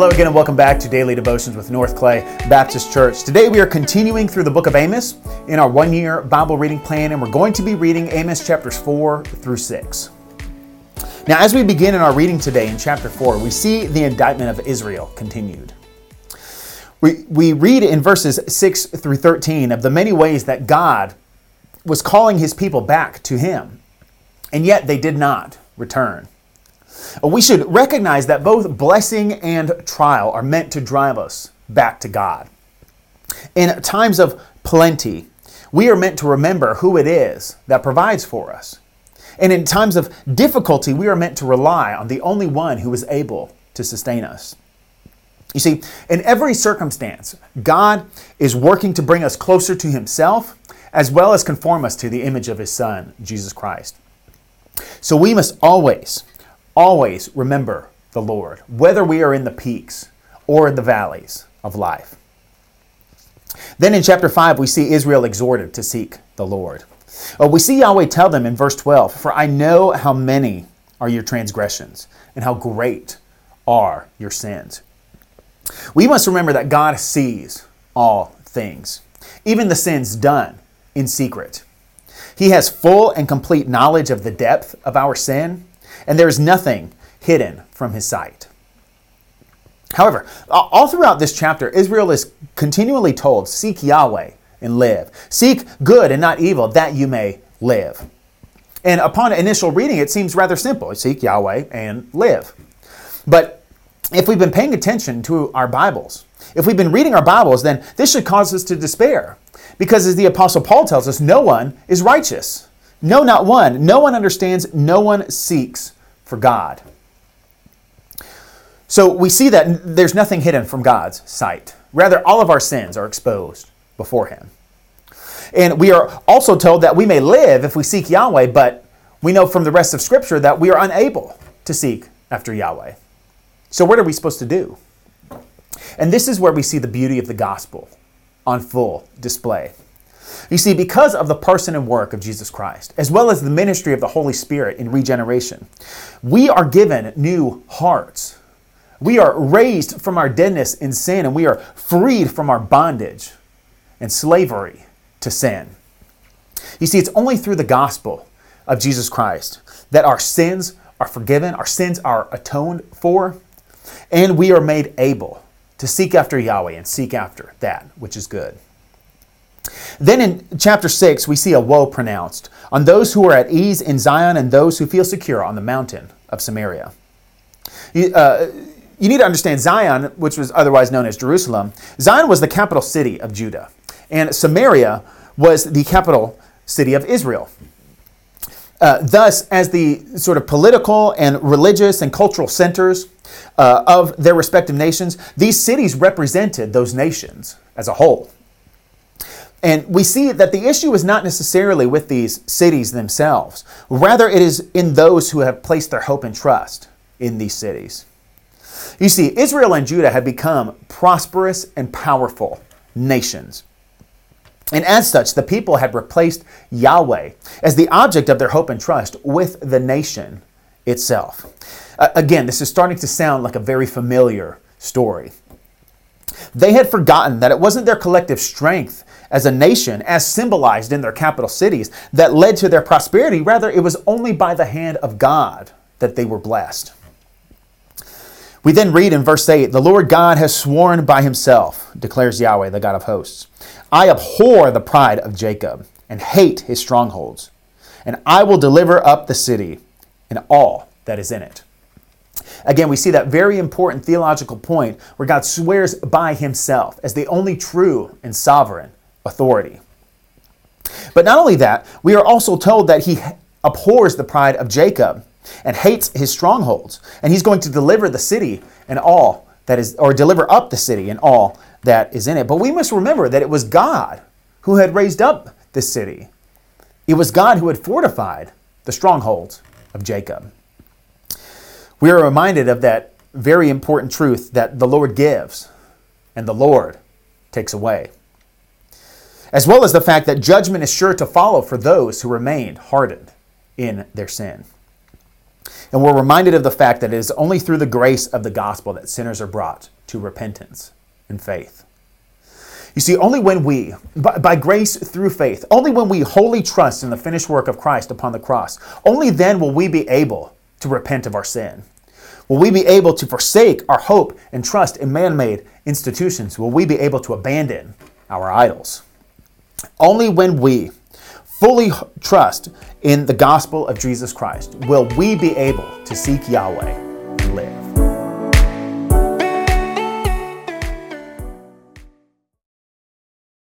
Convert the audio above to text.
Hello again, and welcome back to Daily Devotions with North Clay Baptist Church. Today we are continuing through the book of Amos in our one year Bible reading plan, and we're going to be reading Amos chapters 4 through 6. Now, as we begin in our reading today in chapter 4, we see the indictment of Israel continued. We, we read in verses 6 through 13 of the many ways that God was calling his people back to him, and yet they did not return. We should recognize that both blessing and trial are meant to drive us back to God. In times of plenty, we are meant to remember who it is that provides for us. And in times of difficulty, we are meant to rely on the only one who is able to sustain us. You see, in every circumstance, God is working to bring us closer to Himself as well as conform us to the image of His Son, Jesus Christ. So we must always always remember the Lord, whether we are in the peaks or in the valleys of life. Then in chapter 5, we see Israel exhorted to seek the Lord. Uh, we see Yahweh tell them in verse 12, For I know how many are your transgressions, and how great are your sins. We must remember that God sees all things, even the sins done in secret. He has full and complete knowledge of the depth of our sin and there is nothing hidden from his sight. However, all throughout this chapter, Israel is continually told, Seek Yahweh and live. Seek good and not evil, that you may live. And upon initial reading, it seems rather simple seek Yahweh and live. But if we've been paying attention to our Bibles, if we've been reading our Bibles, then this should cause us to despair. Because as the Apostle Paul tells us, no one is righteous. No, not one. No one understands, no one seeks for God. So we see that there's nothing hidden from God's sight. Rather, all of our sins are exposed before Him. And we are also told that we may live if we seek Yahweh, but we know from the rest of Scripture that we are unable to seek after Yahweh. So, what are we supposed to do? And this is where we see the beauty of the gospel on full display. You see, because of the person and work of Jesus Christ, as well as the ministry of the Holy Spirit in regeneration, we are given new hearts. We are raised from our deadness in sin and we are freed from our bondage and slavery to sin. You see, it's only through the gospel of Jesus Christ that our sins are forgiven, our sins are atoned for, and we are made able to seek after Yahweh and seek after that which is good. Then in chapter 6, we see a woe pronounced on those who are at ease in Zion and those who feel secure on the mountain of Samaria. You, uh, you need to understand Zion, which was otherwise known as Jerusalem. Zion was the capital city of Judah, and Samaria was the capital city of Israel. Uh, thus, as the sort of political and religious and cultural centers uh, of their respective nations, these cities represented those nations as a whole. And we see that the issue is not necessarily with these cities themselves. Rather, it is in those who have placed their hope and trust in these cities. You see, Israel and Judah had become prosperous and powerful nations. And as such, the people had replaced Yahweh as the object of their hope and trust with the nation itself. Uh, again, this is starting to sound like a very familiar story. They had forgotten that it wasn't their collective strength as a nation, as symbolized in their capital cities, that led to their prosperity. Rather, it was only by the hand of God that they were blessed. We then read in verse 8 The Lord God has sworn by himself, declares Yahweh, the God of hosts. I abhor the pride of Jacob and hate his strongholds, and I will deliver up the city and all that is in it. Again, we see that very important theological point where God swears by himself as the only true and sovereign authority. But not only that, we are also told that he abhors the pride of Jacob and hates his strongholds, and he's going to deliver the city and all that is, or deliver up the city and all that is in it. But we must remember that it was God who had raised up the city. It was God who had fortified the strongholds of Jacob. We are reminded of that very important truth that the Lord gives and the Lord takes away as well as the fact that judgment is sure to follow for those who remain hardened in their sin. And we're reminded of the fact that it is only through the grace of the gospel that sinners are brought to repentance and faith. You see, only when we, by, by, grace through faith, only when we wholly trust in the finished work of Christ upon the cross, only then will we be able to repent of our sin. Will we be able to forsake our hope and trust in man made institutions? Will we be able to abandon our idols? Only when we fully trust in the gospel of Jesus Christ will we be able to seek Yahweh